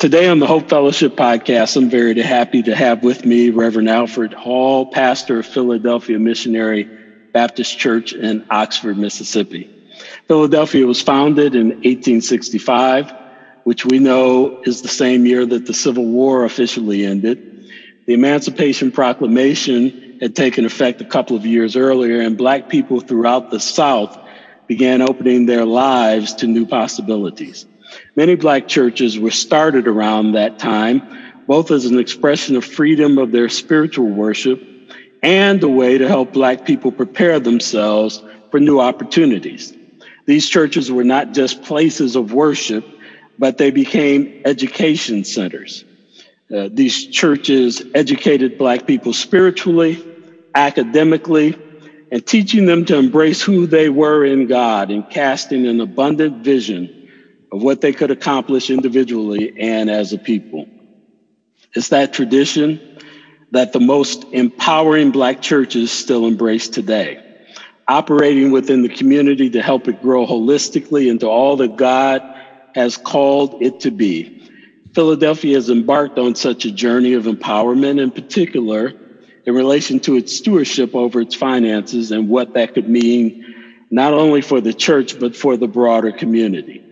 Today on the Hope Fellowship podcast, I'm very happy to have with me Reverend Alfred Hall, pastor of Philadelphia Missionary Baptist Church in Oxford, Mississippi. Philadelphia was founded in 1865, which we know is the same year that the Civil War officially ended. The Emancipation Proclamation had taken effect a couple of years earlier, and Black people throughout the South began opening their lives to new possibilities. Many Black churches were started around that time, both as an expression of freedom of their spiritual worship and a way to help Black people prepare themselves for new opportunities. These churches were not just places of worship, but they became education centers. Uh, these churches educated Black people spiritually, academically, and teaching them to embrace who they were in God and casting an abundant vision of what they could accomplish individually and as a people. It's that tradition that the most empowering Black churches still embrace today, operating within the community to help it grow holistically into all that God has called it to be. Philadelphia has embarked on such a journey of empowerment, in particular, in relation to its stewardship over its finances and what that could mean not only for the church, but for the broader community.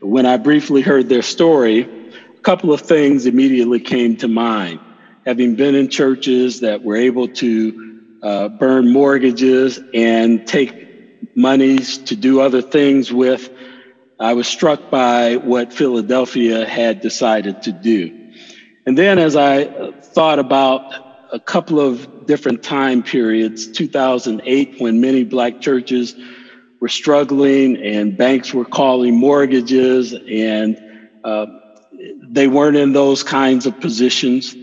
When I briefly heard their story, a couple of things immediately came to mind. Having been in churches that were able to uh, burn mortgages and take monies to do other things with, I was struck by what Philadelphia had decided to do. And then as I thought about a couple of different time periods, 2008, when many Black churches were struggling and banks were calling mortgages and uh, they weren't in those kinds of positions.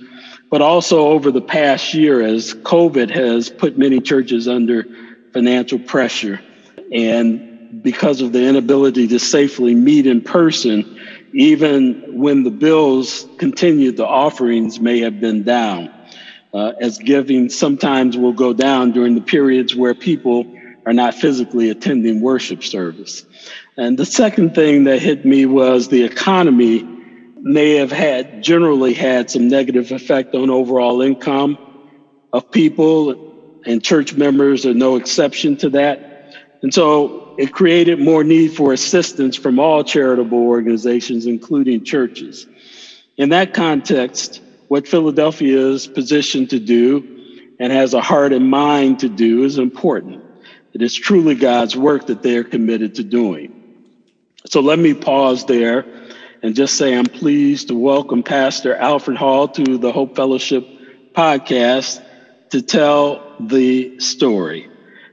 But also over the past year, as COVID has put many churches under financial pressure, and because of the inability to safely meet in person, even when the bills continued, the offerings may have been down. Uh, as giving sometimes will go down during the periods where people are not physically attending worship service. And the second thing that hit me was the economy may have had generally had some negative effect on overall income of people and church members are no exception to that. And so it created more need for assistance from all charitable organizations, including churches. In that context, what Philadelphia is positioned to do and has a heart and mind to do is important. It is truly God's work that they are committed to doing. So let me pause there and just say I'm pleased to welcome Pastor Alfred Hall to the Hope Fellowship podcast to tell the story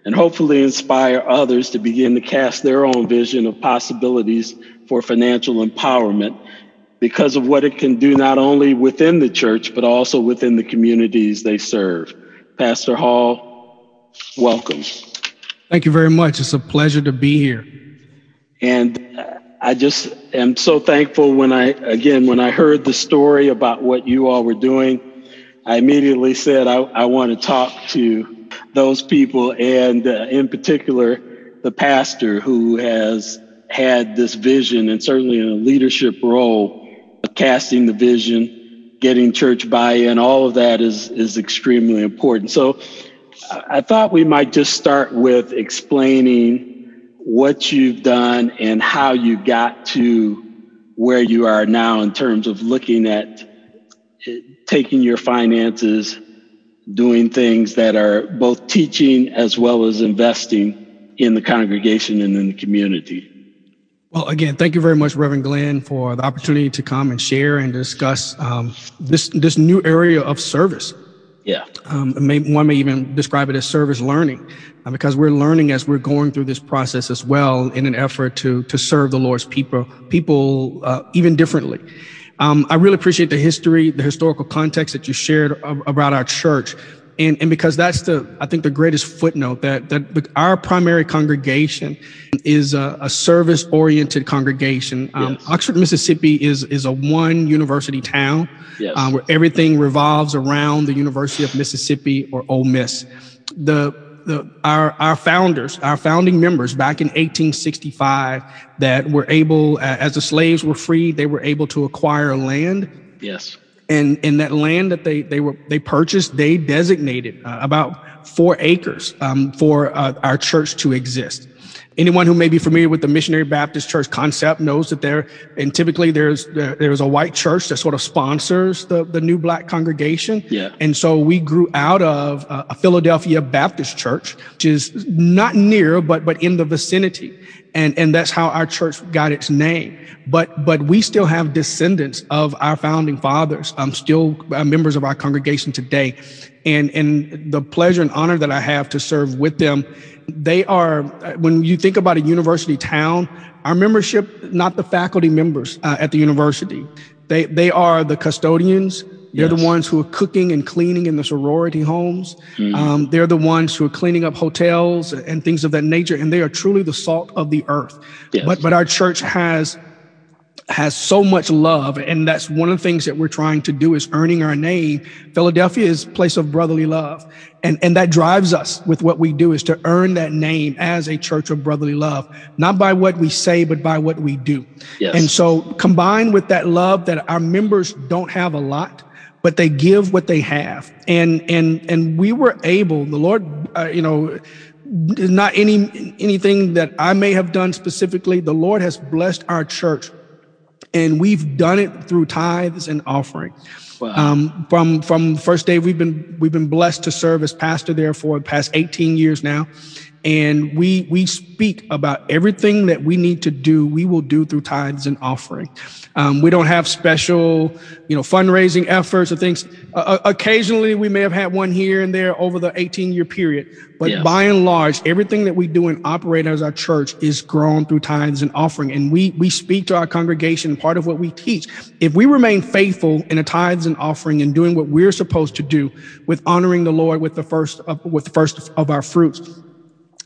and hopefully inspire others to begin to cast their own vision of possibilities for financial empowerment because of what it can do not only within the church, but also within the communities they serve. Pastor Hall, welcome. Thank you very much. It's a pleasure to be here. And I just am so thankful when I, again, when I heard the story about what you all were doing, I immediately said, I, I want to talk to those people and uh, in particular, the pastor who has had this vision and certainly in a leadership role, casting the vision, getting church buy-in, all of that is, is extremely important. So I thought we might just start with explaining what you've done and how you got to where you are now in terms of looking at taking your finances, doing things that are both teaching as well as investing in the congregation and in the community. Well, again, thank you very much, Reverend Glenn, for the opportunity to come and share and discuss um, this this new area of service. Yeah. Um, may, one may even describe it as service learning uh, because we're learning as we're going through this process as well in an effort to, to serve the Lord's people, people uh, even differently. Um, I really appreciate the history, the historical context that you shared about our church and, and because that's the i think the greatest footnote that that our primary congregation is a, a service oriented congregation um, yes. oxford mississippi is is a one university town yes. um, where everything revolves around the university of mississippi or ole miss the the our our founders, our founding members back in 1865 that were able, as the slaves were freed, they were able to acquire land. Yes. And and that land that they they were they purchased, they designated uh, about four acres um, for uh, our church to exist. Anyone who may be familiar with the Missionary Baptist Church concept knows that there, and typically there's there's a white church that sort of sponsors the, the new black congregation. Yeah. And so we grew out of a Philadelphia Baptist Church, which is not near, but but in the vicinity, and and that's how our church got its name. But but we still have descendants of our founding fathers, um, still uh, members of our congregation today, and and the pleasure and honor that I have to serve with them they are when you think about a university town our membership not the faculty members uh, at the university they they are the custodians they're yes. the ones who are cooking and cleaning in the sorority homes. Mm-hmm. Um, they're the ones who are cleaning up hotels and things of that nature. And they are truly the salt of the earth. Yes. But but our church has has so much love and that's one of the things that we're trying to do is earning our name philadelphia is place of brotherly love and and that drives us with what we do is to earn that name as a church of brotherly love not by what we say but by what we do yes. and so combined with that love that our members don't have a lot but they give what they have and and and we were able the lord uh, you know not any anything that i may have done specifically the lord has blessed our church and we've done it through tithes and offering. Wow. Um, from from first day, we've been we've been blessed to serve as pastor there for the past 18 years now, and we we speak about everything that we need to do. We will do through tithes and offering. Um, we don't have special, you know, fundraising efforts or things. Uh, occasionally, we may have had one here and there over the 18 year period, but yes. by and large, everything that we do and operate as our church is grown through tithes and offering. And we we speak to our congregation. Part of what we teach, if we remain faithful in a tithes and offering and doing what we're supposed to do with honoring the Lord with the first of, with the first of our fruits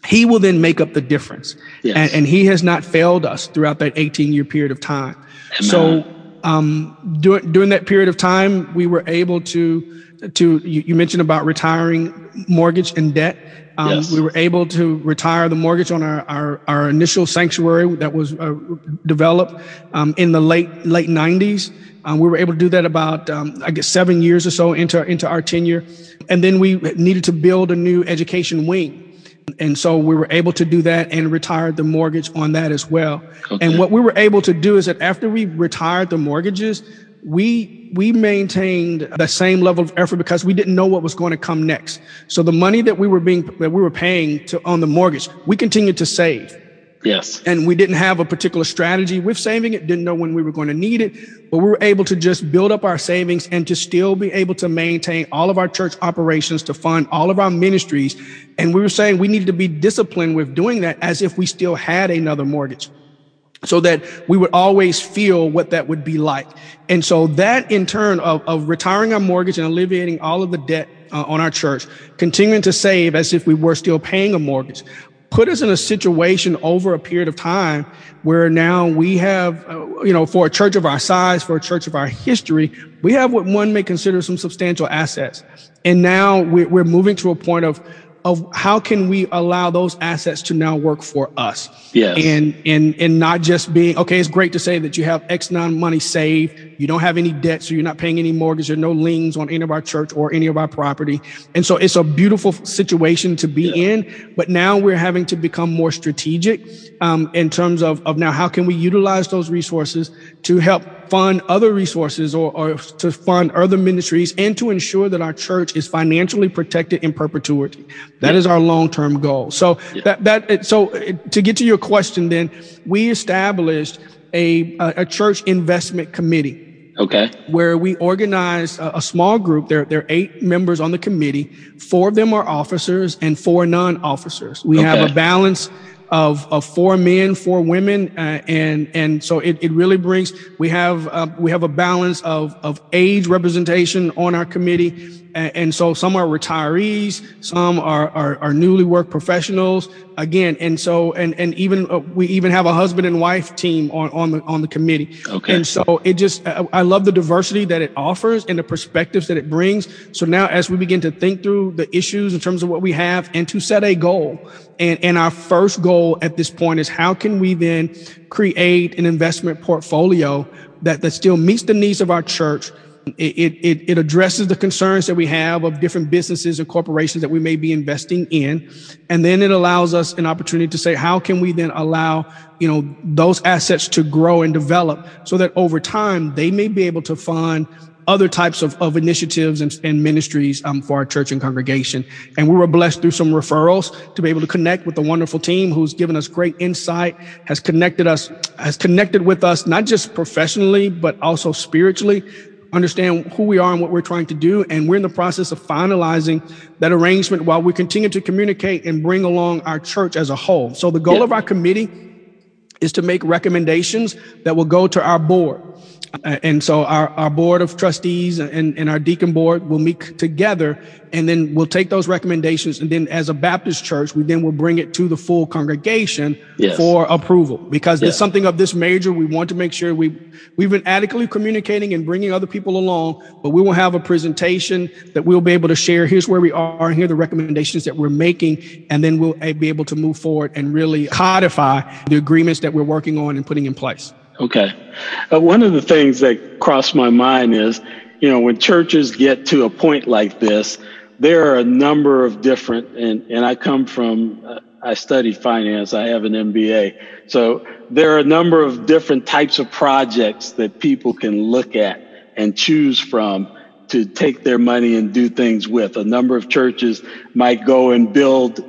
he will then make up the difference. Yes. And, and, he has not failed us throughout that 18 year period of time. Amen. So um, during, during that period of time, we were able to, to you, you mentioned about retiring mortgage and debt. Um, yes. We were able to retire the mortgage on our, our, our initial sanctuary that was uh, developed um, in the late late 90s. Um, we were able to do that about, um, I guess, seven years or so into, into our tenure. And then we needed to build a new education wing. And so we were able to do that and retired the mortgage on that as well. Okay. And what we were able to do is that after we retired the mortgages, we we maintained the same level of effort because we didn't know what was going to come next. So the money that we were being that we were paying to on the mortgage, we continued to save. Yes. And we didn't have a particular strategy with saving it, didn't know when we were going to need it, but we were able to just build up our savings and to still be able to maintain all of our church operations, to fund all of our ministries. And we were saying we needed to be disciplined with doing that as if we still had another mortgage so that we would always feel what that would be like. And so that in turn of, of retiring our mortgage and alleviating all of the debt uh, on our church, continuing to save as if we were still paying a mortgage, put us in a situation over a period of time where now we have, uh, you know, for a church of our size, for a church of our history, we have what one may consider some substantial assets. And now we're, we're moving to a point of of how can we allow those assets to now work for us yes. and and and not just being okay it's great to say that you have x amount of money saved you don't have any debt so you're not paying any mortgage there are no liens on any of our church or any of our property and so it's a beautiful situation to be yeah. in but now we're having to become more strategic um, in terms of, of now how can we utilize those resources to help fund other resources or, or to fund other ministries and to ensure that our church is financially protected in perpetuity. That yeah. is our long-term goal. So yeah. that, that, so to get to your question, then we established a, a church investment committee. Okay. Where we organized a, a, small group. There, there are eight members on the committee. Four of them are officers and four non-officers. We okay. have a balance of, of four men, four women, uh, and and so it, it really brings we have uh, we have a balance of of age representation on our committee and so some are retirees, some are, are, are newly work professionals. Again, and so and and even uh, we even have a husband and wife team on on the on the committee. Okay. And so it just I, I love the diversity that it offers and the perspectives that it brings. So now as we begin to think through the issues in terms of what we have and to set a goal, and and our first goal at this point is how can we then create an investment portfolio that that still meets the needs of our church it, it, it addresses the concerns that we have of different businesses and corporations that we may be investing in. And then it allows us an opportunity to say, how can we then allow, you know, those assets to grow and develop so that over time they may be able to fund other types of, of initiatives and, and ministries um, for our church and congregation. And we were blessed through some referrals to be able to connect with the wonderful team who's given us great insight, has connected us, has connected with us, not just professionally, but also spiritually understand who we are and what we're trying to do. And we're in the process of finalizing that arrangement while we continue to communicate and bring along our church as a whole. So the goal yeah. of our committee is to make recommendations that will go to our board. Uh, and so our, our board of trustees and, and our deacon board will meet together and then we'll take those recommendations. And then as a baptist church we then will bring it to the full congregation yes. for approval. Because yes. there's something of this major we want to make sure we we've been adequately communicating and bringing other people along but we will have a presentation that we'll be able to share. Here's where we are. And here are the recommendations that we're making. And then we'll be able to move forward and really codify the agreements that we're working on and putting in place Okay. Uh, one of the things that crossed my mind is, you know, when churches get to a point like this, there are a number of different, and, and I come from, uh, I studied finance, I have an MBA. So there are a number of different types of projects that people can look at and choose from to take their money and do things with. A number of churches might go and build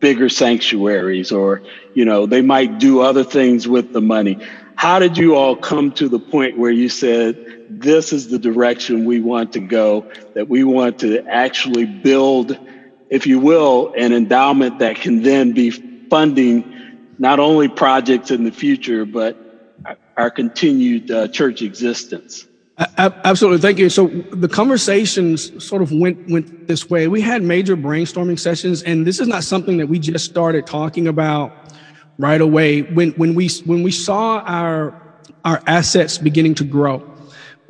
bigger sanctuaries or, you know, they might do other things with the money. How did you all come to the point where you said, this is the direction we want to go, that we want to actually build, if you will, an endowment that can then be funding not only projects in the future, but our continued uh, church existence? Absolutely, thank you. So the conversations sort of went went this way. We had major brainstorming sessions, and this is not something that we just started talking about right away. When when we when we saw our our assets beginning to grow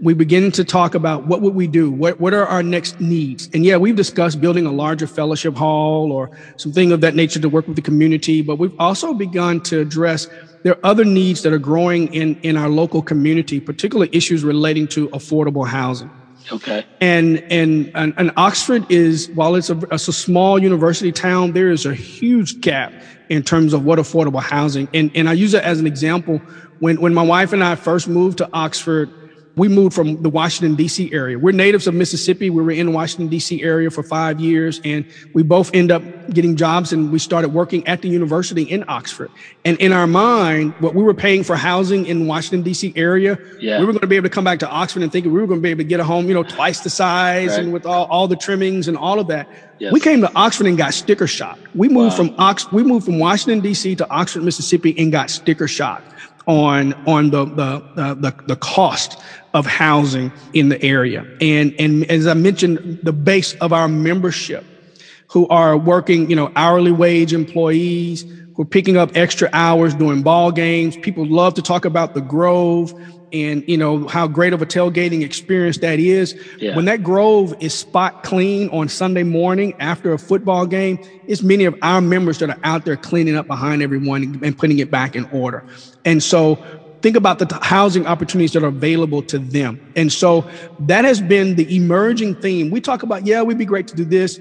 we begin to talk about what would we do? What what are our next needs? And yeah we've discussed building a larger fellowship hall or something of that nature to work with the community but we've also begun to address there are other needs that are growing in in our local community particularly issues relating to affordable housing Okay. And and and, and Oxford is while it's a, it's a small university town, there is a huge gap in terms of what affordable housing. And and I use it as an example. When when my wife and I first moved to Oxford, we moved from the Washington, D.C. area. We're natives of Mississippi. We were in Washington, D.C. area for five years, and we both end up getting jobs and we started working at the university in Oxford. And in our mind, what we were paying for housing in Washington, D.C. area, yeah. we were going to be able to come back to Oxford and think we were going to be able to get a home, you know, twice the size right. and with all, all the trimmings and all of that. Yes. We came to Oxford and got sticker shock. We moved wow. from Ox, we moved from Washington, D.C. to Oxford, Mississippi and got sticker shock on on the the the, the cost of housing in the area. And and as I mentioned, the base of our membership who are working, you know, hourly wage employees who are picking up extra hours doing ball games. People love to talk about the Grove and you know how great of a tailgating experience that is. Yeah. When that Grove is spot clean on Sunday morning after a football game, it's many of our members that are out there cleaning up behind everyone and putting it back in order. And so think about the housing opportunities that are available to them. And so that has been the emerging theme. We talk about, yeah, we'd be great to do this.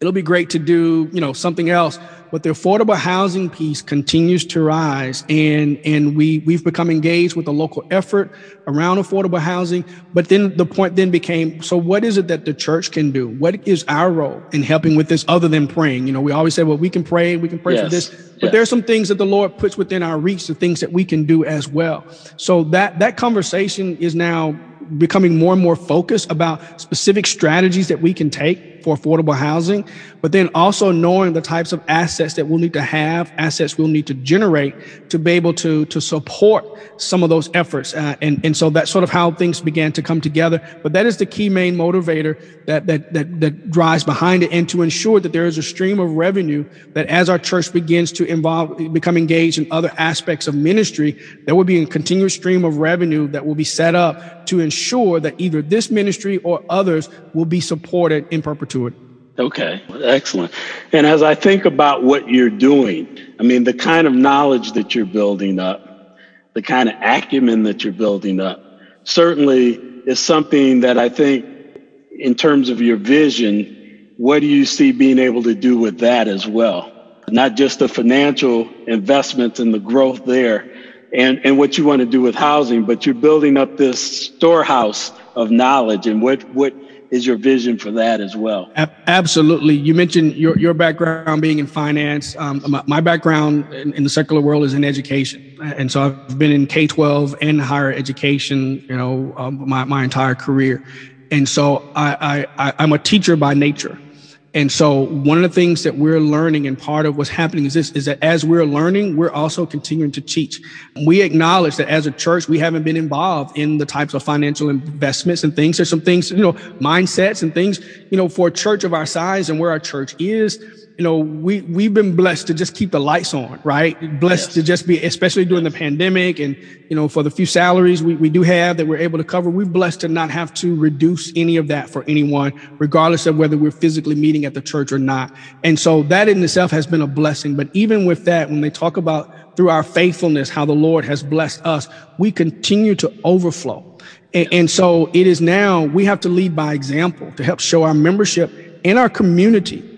It'll be great to do, you know, something else but the affordable housing piece continues to rise and and we we've become engaged with a local effort around affordable housing but then the point then became so what is it that the church can do what is our role in helping with this other than praying you know we always say well we can pray we can pray yes. for this but yes. there are some things that the lord puts within our reach the things that we can do as well so that that conversation is now becoming more and more focused about specific strategies that we can take for affordable housing, but then also knowing the types of assets that we'll need to have, assets we'll need to generate to be able to, to support some of those efforts. Uh, and, and so that's sort of how things began to come together. But that is the key main motivator that, that, that, that drives behind it and to ensure that there is a stream of revenue that as our church begins to involve, become engaged in other aspects of ministry, there will be a continuous stream of revenue that will be set up to ensure that either this ministry or others will be supported in perpetuity. Okay, excellent. And as I think about what you're doing, I mean, the kind of knowledge that you're building up, the kind of acumen that you're building up, certainly is something that I think, in terms of your vision, what do you see being able to do with that as well? Not just the financial investments and the growth there and, and what you want to do with housing, but you're building up this storehouse of knowledge and what, what is your vision for that as well? Absolutely. You mentioned your, your background being in finance. Um, my, my, background in, in, the secular world is in education. And so I've been in K 12 and higher education, you know, um, my, my entire career. And so I, I, I'm a teacher by nature. And so one of the things that we're learning and part of what's happening is this is that as we're learning, we're also continuing to teach. We acknowledge that as a church, we haven't been involved in the types of financial investments and things. There's some things, you know, mindsets and things, you know, for a church of our size and where our church is you know, we we've been blessed to just keep the lights on, right? Blessed yes. to just be, especially during the pandemic, and you know, for the few salaries we, we do have that we're able to cover, we're blessed to not have to reduce any of that for anyone, regardless of whether we're physically meeting at the church or not. And so that in itself has been a blessing. But even with that, when they talk about through our faithfulness, how the Lord has blessed us, we continue to overflow. And, and so it is now we have to lead by example to help show our membership and our community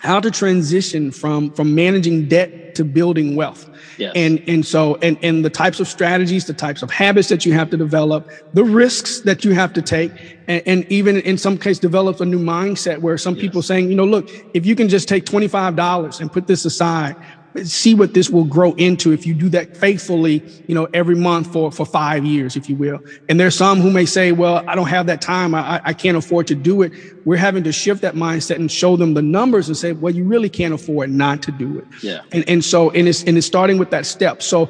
how to transition from from managing debt to building wealth yes. and and so and and the types of strategies the types of habits that you have to develop the risks that you have to take and, and even in some case develop a new mindset where some yes. people saying you know look if you can just take $25 and put this aside see what this will grow into if you do that faithfully, you know, every month for, for five years, if you will. And there's some who may say, well, I don't have that time. I, I can't afford to do it. We're having to shift that mindset and show them the numbers and say, well, you really can't afford not to do it. Yeah. And, and so, and it's, and it's starting with that step. So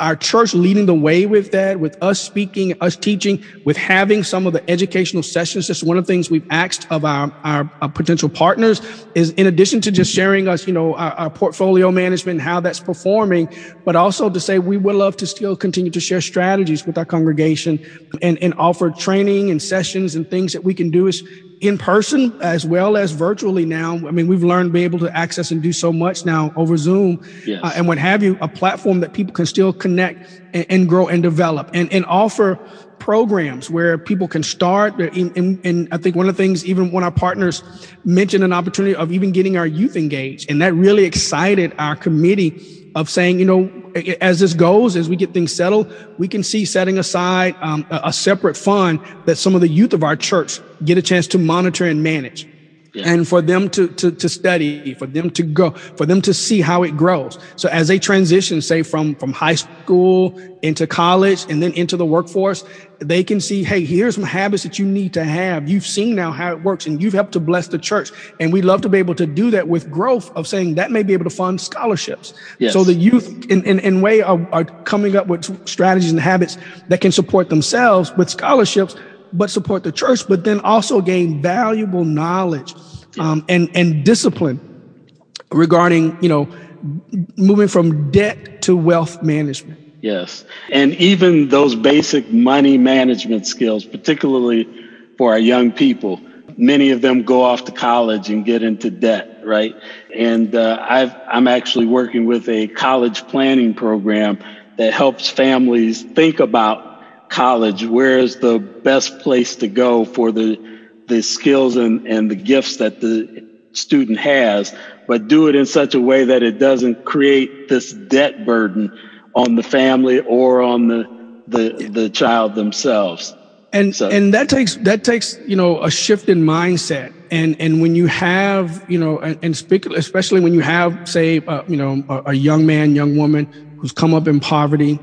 our church leading the way with that, with us speaking, us teaching, with having some of the educational sessions. Just one of the things we've asked of our, our, our potential partners is in addition to just sharing us, you know, our, our, portfolio management and how that's performing, but also to say we would love to still continue to share strategies with our congregation and, and offer training and sessions and things that we can do is in person as well as virtually now. I mean, we've learned to be able to access and do so much now over Zoom yes. uh, and what have you, a platform that people can still connect and, and, grow and develop and, and offer programs where people can start. And, and I think one of the things, even when our partners mentioned an opportunity of even getting our youth engaged, and that really excited our committee of saying, you know, as this goes, as we get things settled, we can see setting aside um, a, a separate fund that some of the youth of our church get a chance to monitor and manage. Yeah. and for them to, to, to study, for them to go, for them to see how it grows. So as they transition, say from, from high school into college and then into the workforce, they can see, hey, here's some habits that you need to have. You've seen now how it works and you've helped to bless the church. And we love to be able to do that with growth of saying that may be able to fund scholarships. Yes. So the youth in, in, in way are, are coming up with strategies and habits that can support themselves with scholarships but support the church, but then also gain valuable knowledge um, and and discipline regarding you know moving from debt to wealth management. Yes, and even those basic money management skills, particularly for our young people. Many of them go off to college and get into debt, right? And uh, I've, I'm actually working with a college planning program that helps families think about college, where is the best place to go for the the skills and, and the gifts that the student has, but do it in such a way that it doesn't create this debt burden on the family or on the the, the child themselves. And so. and that takes that takes you know a shift in mindset. And and when you have you know and, and speak, especially when you have say uh, you know a, a young man, young woman who's come up in poverty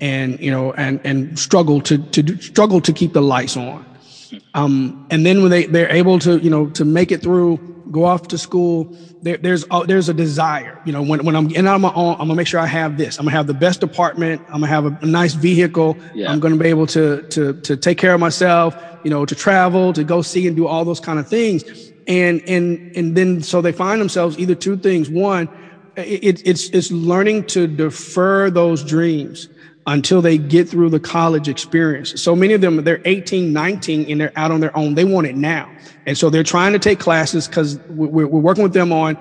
and you know and and struggle to to do, struggle to keep the lights on Um, and then when they, they're able to, you know, to make it through, go off to school, there, there's uh, there's a desire. You know, when, when I'm getting out on my own, I'm gonna make sure I have this. I'm gonna have the best apartment. I'm gonna have a, a nice vehicle. Yeah. I'm gonna be able to to to take care of myself. You know, to travel, to go see and do all those kind of things. And and and then so they find themselves either two things. One, it, it's it's learning to defer those dreams until they get through the college experience. So many of them, they're 18, 19, and they're out on their own. They want it now. And so they're trying to take classes because we're, we're, working with them on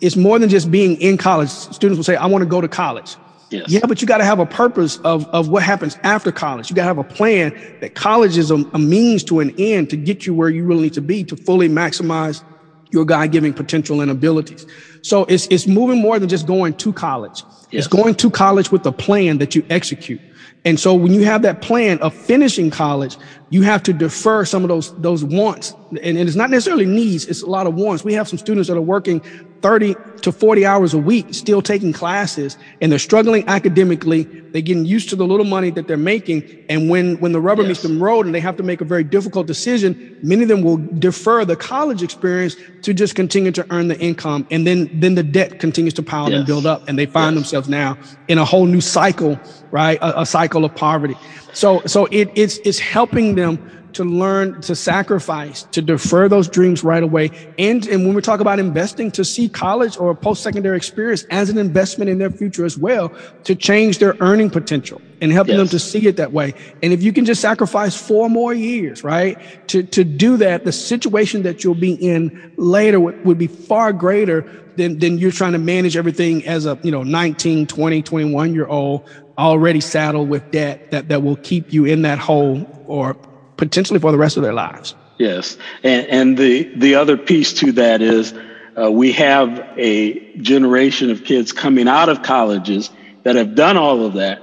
it's more than just being in college. Students will say, I want to go to college. Yes. Yeah, but you got to have a purpose of, of what happens after college. You got to have a plan that college is a, a means to an end to get you where you really need to be to fully maximize your God giving potential and abilities. So it's, it's moving more than just going to college. Yes. It's going to college with a plan that you execute. And so when you have that plan of finishing college, you have to defer some of those those wants. And, it's not necessarily needs, it's a lot of wants. We have some students that are working 30 to 40 hours a week, still taking classes, and they're struggling academically. They're getting used to the little money that they're making. And when, when the rubber yes. meets the road and they have to make a very difficult decision, many of them will defer the college experience to just continue to earn the income. And then, then the debt continues to pile yes. and build up. And they find yes. themselves now in a whole new cycle, right? A, a cycle of poverty. So, so it, it's, it's helping them to learn to sacrifice, to defer those dreams right away. And, and when we talk about investing, to see college or post-secondary experience as an investment in their future as well, to change their earning potential and helping yes. them to see it that way. And if you can just sacrifice four more years, right, to, to do that, the situation that you'll be in later would, would be far greater than, than you're trying to manage everything as a, you know, 19, 20, 21 year old already saddled with debt that, that will keep you in that hole or potentially for the rest of their lives. Yes. And, and the, the other piece to that is uh, we have a generation of kids coming out of colleges that have done all of that,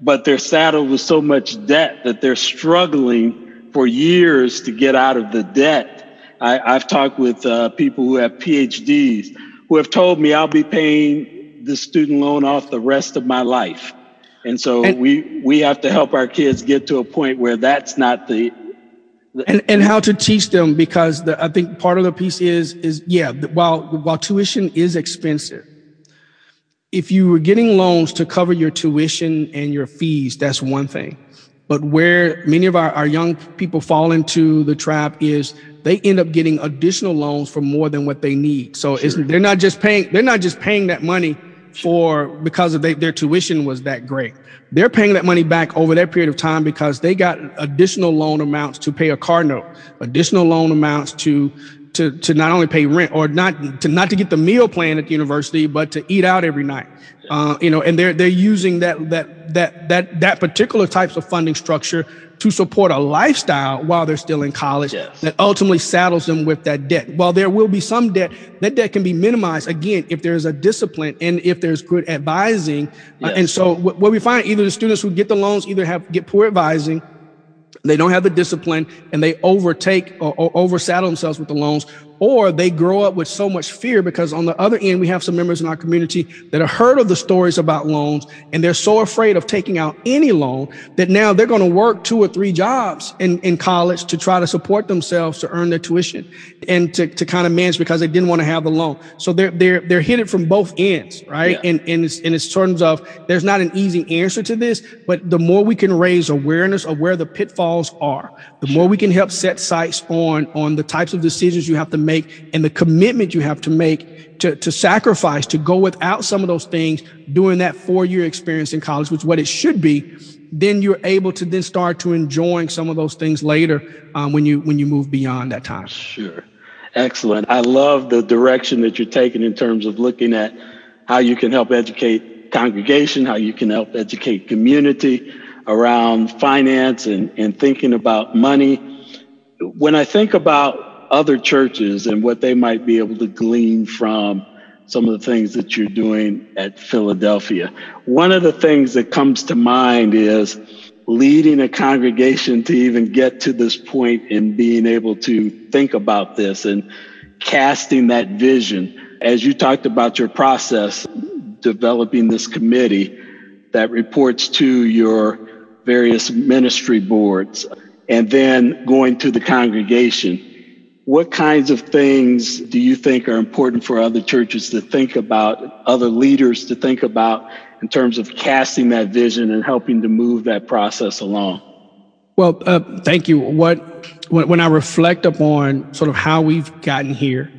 but they're saddled with so much debt that they're struggling for years to get out of the debt. I, have talked with uh, people who have PhDs who have told me I'll be paying the student loan off the rest of my life. And so and, we we have to help our kids get to a point where that's not the, the and and how to teach them because the, I think part of the piece is is yeah while while tuition is expensive, if you were getting loans to cover your tuition and your fees, that's one thing. But where many of our, our young people fall into the trap is they end up getting additional loans for more than what they need. So sure. they're not just paying they're not just paying that money for because of they, their tuition was that great. They're paying that money back over that period of time because they got additional loan amounts to pay a car note, additional loan amounts to to to not only pay rent or not to not to get the meal plan at the university, but to eat out every night. Uh, you know, and they're they're using that that that that that particular types of funding structure to support a lifestyle while they're still in college yes. that ultimately saddles them with that debt. While there will be some debt, that debt can be minimized again if there's a discipline and if there's good advising. Yes. Uh, and so what, what we find either the students who get the loans either have get poor advising they don't have the discipline and they overtake or, or oversaddle themselves with the loans or they grow up with so much fear because on the other end, we have some members in our community that have heard of the stories about loans and they're so afraid of taking out any loan that now they're going to work two or three jobs in, in college to try to support themselves to earn their tuition and to, to kind of manage because they didn't want to have the loan. So they're, they're, they're hit it from both ends, right? Yeah. And, and it's, in it's terms of there's not an easy answer to this, but the more we can raise awareness of where the pitfalls are, the more we can help set sights on, on the types of decisions you have to make make and the commitment you have to make to, to sacrifice to go without some of those things during that four year experience in college, which is what it should be, then you're able to then start to enjoying some of those things later um, when you when you move beyond that time. Sure. Excellent. I love the direction that you're taking in terms of looking at how you can help educate congregation, how you can help educate community around finance and, and thinking about money. When I think about other churches and what they might be able to glean from some of the things that you're doing at Philadelphia. One of the things that comes to mind is leading a congregation to even get to this point in being able to think about this and casting that vision. As you talked about your process, developing this committee that reports to your various ministry boards and then going to the congregation. What kinds of things do you think are important for other churches to think about, other leaders to think about in terms of casting that vision and helping to move that process along? Well, uh, thank you. What when, when I reflect upon sort of how we've gotten here,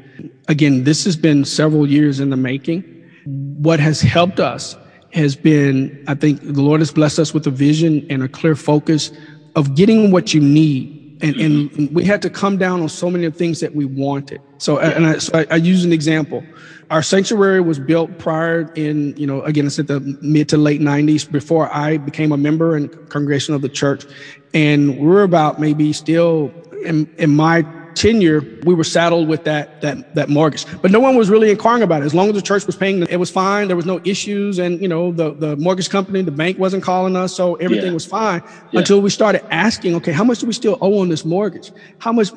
again, this has been several years in the making. What has helped us has been, I think, the Lord has blessed us with a vision and a clear focus of getting what you need. And, and we had to come down on so many of things that we wanted. So, and I, so I, I use an example. Our sanctuary was built prior in, you know, again, it's at the mid to late 90s before I became a member and congregation of the church. And we are about maybe still in, in my tenure, we were saddled with that that that mortgage. But no one was really inquiring about it. As long as the church was paying, it was fine. There was no issues, and you know the the mortgage company, the bank wasn't calling us, so everything yeah. was fine yeah. until we started asking, okay, how much do we still owe on this mortgage? How much,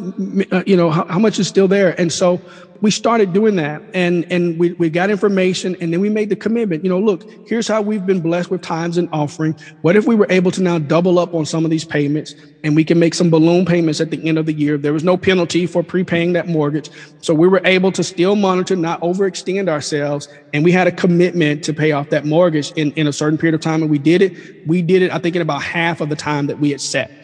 uh, you know, how, how much is still there? And so we started doing that and, and we, we got information and then we made the commitment, you know, look, here's how we've been blessed with tithes and offering. What if we were able to now double up on some of these payments and we can make some balloon payments at the end of the year? There was no penalty for prepaying that mortgage. So we were able to still monitor, not overextend ourselves. And we had a commitment to pay off that mortgage in, in a certain period of time. And we did it. We did it, I think, in about half of the time that we had set.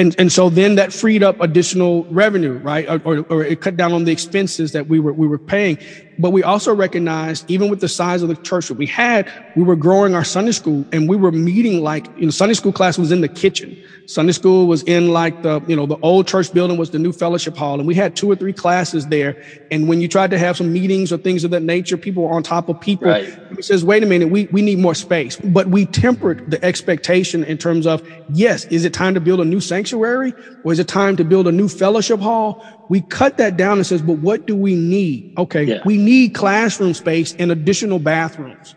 And, and so then that freed up additional revenue, right? Or, or, or, it cut down on the expenses that we were, we were paying. But we also recognized, even with the size of the church that we had, we were growing our Sunday school and we were meeting like, you know, Sunday school class was in the kitchen. Sunday school was in like the, you know, the old church building was the new fellowship hall. And we had two or three classes there. And when you tried to have some meetings or things of that nature, people were on top of people. Right. He says, wait a minute, we, we need more space. But we tempered the expectation in terms of, yes, is it time to build a new sanctuary or is it time to build a new fellowship hall? We cut that down and says, but what do we need? Okay. Yeah. We need classroom space and additional bathrooms.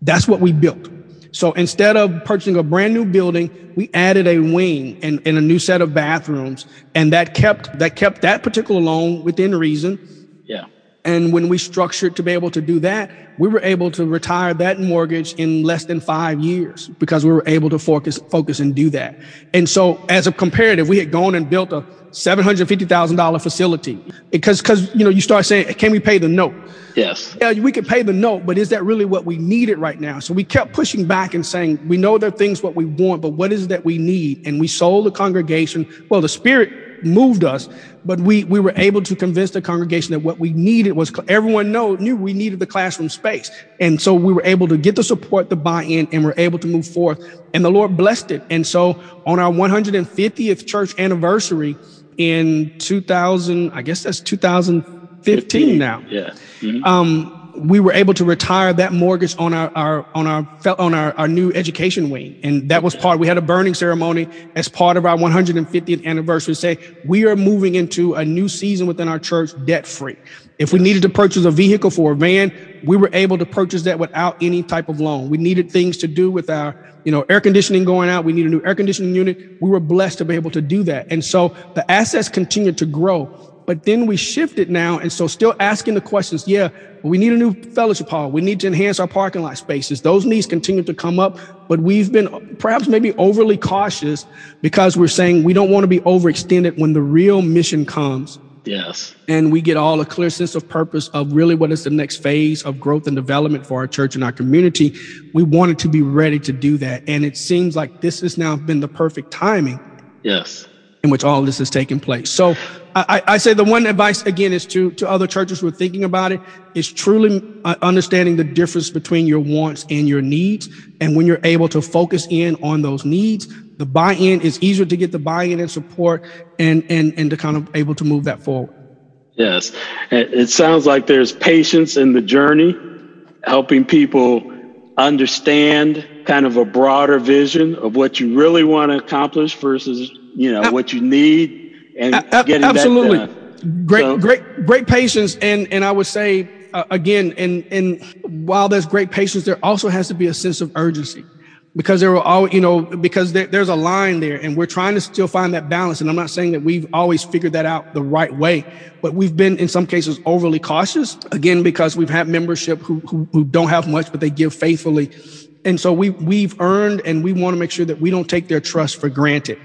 That's what we built. So instead of purchasing a brand new building, we added a wing and, and a new set of bathrooms. And that kept, that kept that particular loan within reason. Yeah. And when we structured to be able to do that, we were able to retire that mortgage in less than five years because we were able to focus, focus and do that. And so as a comparative, we had gone and built a $750,000 facility because, because, you know, you start saying, can we pay the note? Yes. Yeah, we could pay the note, but is that really what we needed right now? So we kept pushing back and saying, we know there are things what we want, but what is it that we need? And we sold the congregation. Well, the spirit moved us, but we, we were able to convince the congregation that what we needed was everyone know, knew we needed the classroom space. And so we were able to get the support, the buy-in, and we're able to move forth. And the Lord blessed it. And so on our 150th church anniversary, in 2000, I guess that's 2015 15, now. Yeah. Mm-hmm. Um, we were able to retire that mortgage on our, our on our on our, our new education wing, and that was part. We had a burning ceremony as part of our 150th anniversary. Say we are moving into a new season within our church debt free. If we needed to purchase a vehicle for a van, we were able to purchase that without any type of loan. We needed things to do with our, you know, air conditioning going out. We need a new air conditioning unit. We were blessed to be able to do that. And so the assets continued to grow. But then we shifted now. And so still asking the questions. Yeah, we need a new fellowship hall. We need to enhance our parking lot spaces. Those needs continue to come up, but we've been perhaps maybe overly cautious because we're saying we don't want to be overextended when the real mission comes Yes. And we get all a clear sense of purpose of really what is the next phase of growth and development for our church and our community. We wanted to be ready to do that. And it seems like this has now been the perfect timing. Yes. In which all this has taken place. So I, I say the one advice again is to, to other churches who are thinking about it is truly uh, understanding the difference between your wants and your needs. And when you're able to focus in on those needs, the buy-in is easier to get the buy-in and support and and and to kind of able to move that forward yes it sounds like there's patience in the journey helping people understand kind of a broader vision of what you really want to accomplish versus you know what you need and a- getting absolutely that done. great so, great great patience and and i would say uh, again and and while there's great patience there also has to be a sense of urgency because there will always, you know, because there, there's a line there and we're trying to still find that balance. And I'm not saying that we've always figured that out the right way, but we've been in some cases overly cautious again, because we've had membership who, who, who don't have much, but they give faithfully. And so we, we've earned and we want to make sure that we don't take their trust for granted.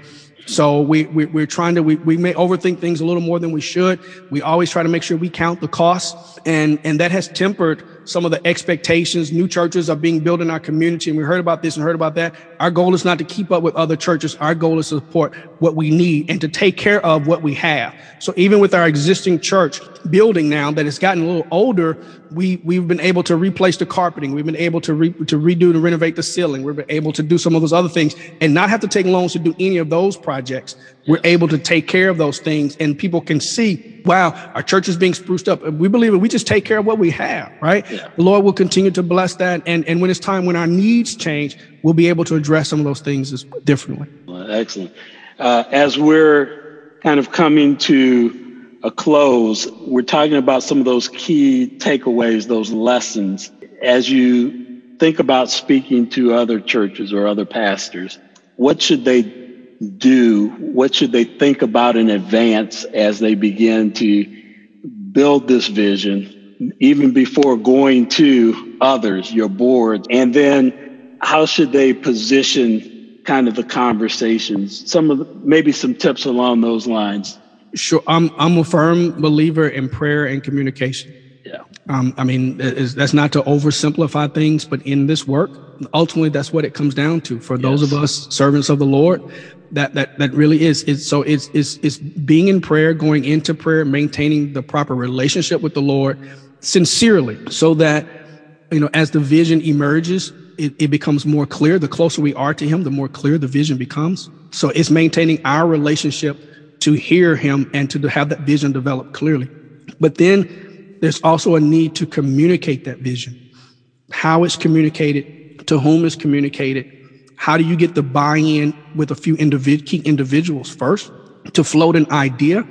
So we, we we're trying to we, we may overthink things a little more than we should. We always try to make sure we count the costs, and and that has tempered some of the expectations. New churches are being built in our community, and we heard about this and heard about that. Our goal is not to keep up with other churches. Our goal is to support what we need and to take care of what we have. So even with our existing church building now that has gotten a little older, we we've been able to replace the carpeting. We've been able to re, to redo and renovate the ceiling. We've been able to do some of those other things and not have to take loans to do any of those projects. We're able to take care of those things, and people can see, wow, our church is being spruced up. We believe it. We just take care of what we have, right? Yeah. The Lord will continue to bless that, and and when it's time when our needs change, we'll be able to address some of those things differently. Well, excellent. Uh, as we're kind of coming to a close, we're talking about some of those key takeaways, those lessons. As you think about speaking to other churches or other pastors, what should they do? What should they think about in advance as they begin to build this vision, even before going to others, your board? And then how should they position kind of the conversations? Some of the, maybe some tips along those lines. Sure, I'm I'm a firm believer in prayer and communication. Yeah. Um, I mean, that's not to oversimplify things, but in this work, ultimately, that's what it comes down to. For those of us servants of the Lord, that that that really is. It's so it's it's it's being in prayer, going into prayer, maintaining the proper relationship with the Lord sincerely, so that you know as the vision emerges, it, it becomes more clear. The closer we are to Him, the more clear the vision becomes. So it's maintaining our relationship to hear him and to have that vision develop clearly. But then there's also a need to communicate that vision. How it's communicated, to whom it's communicated. How do you get the buy-in with a few individ- key individuals first to float an idea,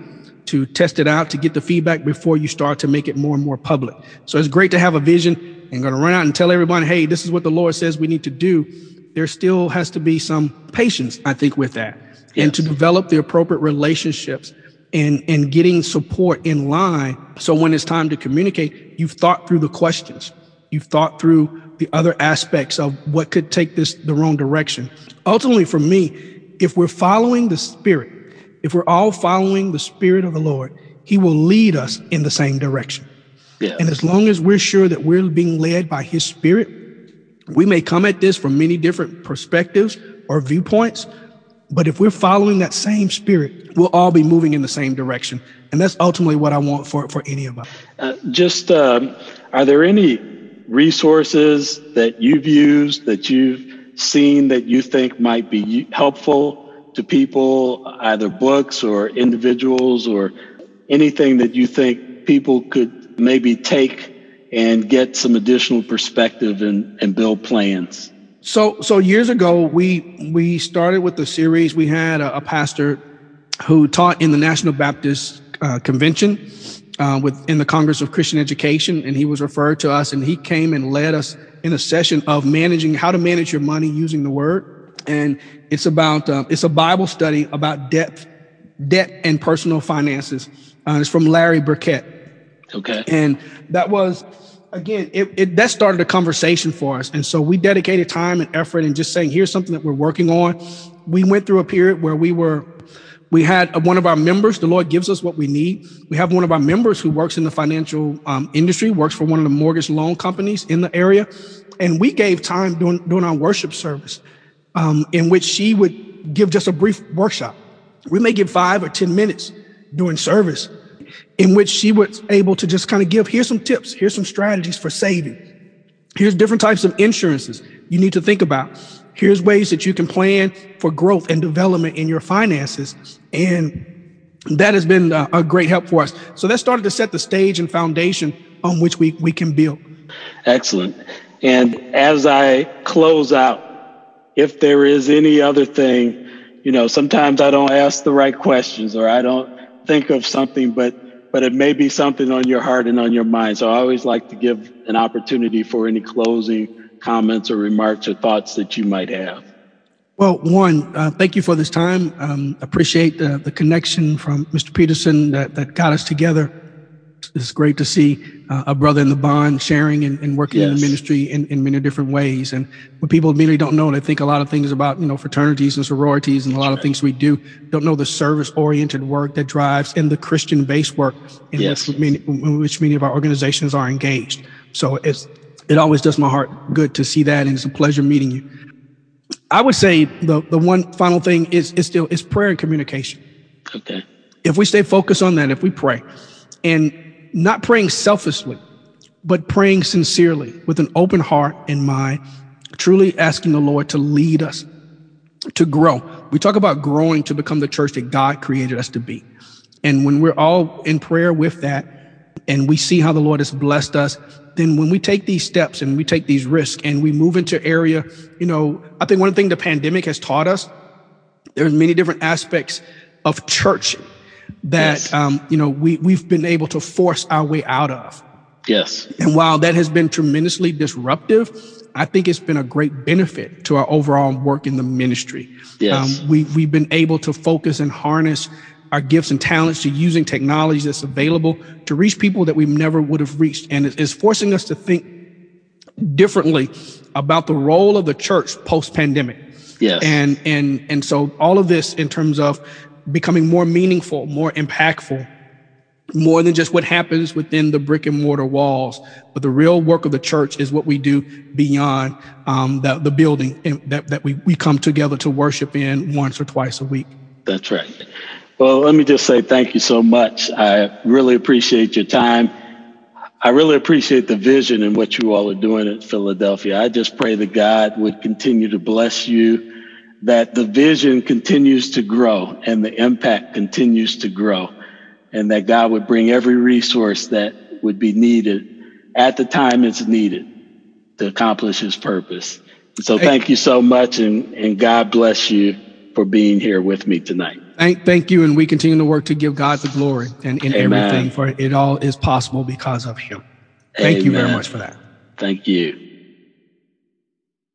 to test it out, to get the feedback before you start to make it more and more public. So it's great to have a vision and going to run out and tell everybody, hey, this is what the Lord says we need to do. There still has to be some patience, I think, with that yes. and to develop the appropriate relationships and, and getting support in line. So when it's time to communicate, you've thought through the questions. You've thought through the other aspects of what could take this the wrong direction. Ultimately, for me, if we're following the Spirit, if we're all following the Spirit of the Lord, He will lead us in the same direction. Yes. And as long as we're sure that we're being led by His Spirit, we may come at this from many different perspectives or viewpoints, but if we're following that same spirit, we'll all be moving in the same direction. And that's ultimately what I want for, for any of us. Uh, just, um, are there any resources that you've used, that you've seen that you think might be helpful to people, either books or individuals or anything that you think people could maybe take and get some additional perspective and, and build plans? So, so years ago, we we started with the series. We had a, a pastor who taught in the National Baptist uh, Convention uh, in the Congress of Christian Education, and he was referred to us, and he came and led us in a session of managing how to manage your money using the Word, and it's about uh, it's a Bible study about debt, debt and personal finances. Uh, it's from Larry Burkett. Okay, and that was again, it, it, that started a conversation for us. And so we dedicated time and effort and just saying, here's something that we're working on. We went through a period where we were, we had one of our members, the Lord gives us what we need. We have one of our members who works in the financial um, industry, works for one of the mortgage loan companies in the area. And we gave time during, during our worship service um, in which she would give just a brief workshop. We may give five or 10 minutes during service in which she was able to just kind of give here's some tips, here's some strategies for saving. Here's different types of insurances you need to think about. Here's ways that you can plan for growth and development in your finances. And that has been a, a great help for us. So that started to set the stage and foundation on which we, we can build. Excellent. And as I close out, if there is any other thing, you know, sometimes I don't ask the right questions or I don't think of something, but but it may be something on your heart and on your mind. So I always like to give an opportunity for any closing comments or remarks or thoughts that you might have. Well, one, uh, thank you for this time. Um, appreciate the, the connection from Mr. Peterson that, that got us together. it's great to see uh, a brother in the bond sharing and, and working yes. in the ministry in, in many different ways. And what people really don't know, they think a lot of things about, you know, fraternities and sororities and a lot of things we do, don't know the service oriented work that drives and the Christian based work in, yes. which many, in which many of our organizations are engaged. So it's, it always does my heart good to see that. And it's a pleasure meeting you. I would say the, the one final thing is, is still is prayer and communication. Okay. If we stay focused on that, if we pray and not praying selfishly, but praying sincerely with an open heart and mind, truly asking the Lord to lead us to grow. We talk about growing to become the church that God created us to be. And when we're all in prayer with that, and we see how the Lord has blessed us, then when we take these steps and we take these risks and we move into area, you know, I think one thing the pandemic has taught us, there's many different aspects of church that yes. um, you know we we've been able to force our way out of. Yes. And while that has been tremendously disruptive, I think it's been a great benefit to our overall work in the ministry. Yes. Um, we we've been able to focus and harness our gifts and talents to using technology that's available to reach people that we never would have reached, and it's forcing us to think differently about the role of the church post pandemic. Yes. And and and so all of this in terms of becoming more meaningful, more impactful, more than just what happens within the brick and mortar walls. But the real work of the church is what we do beyond um, the, the building that, that we, we come together to worship in once or twice a week. That's right. Well, let me just say thank you so much. I really appreciate your time. I really appreciate the vision and what you all are doing at Philadelphia. I just pray that God would continue to bless you that the vision continues to grow and the impact continues to grow, and that God would bring every resource that would be needed at the time it's needed to accomplish his purpose. So thank you so much, and, and God bless you for being here with me tonight. Thank, thank you, and we continue to work to give God the glory and in everything, for it all is possible because of Him. Thank Amen. you very much for that. Thank you.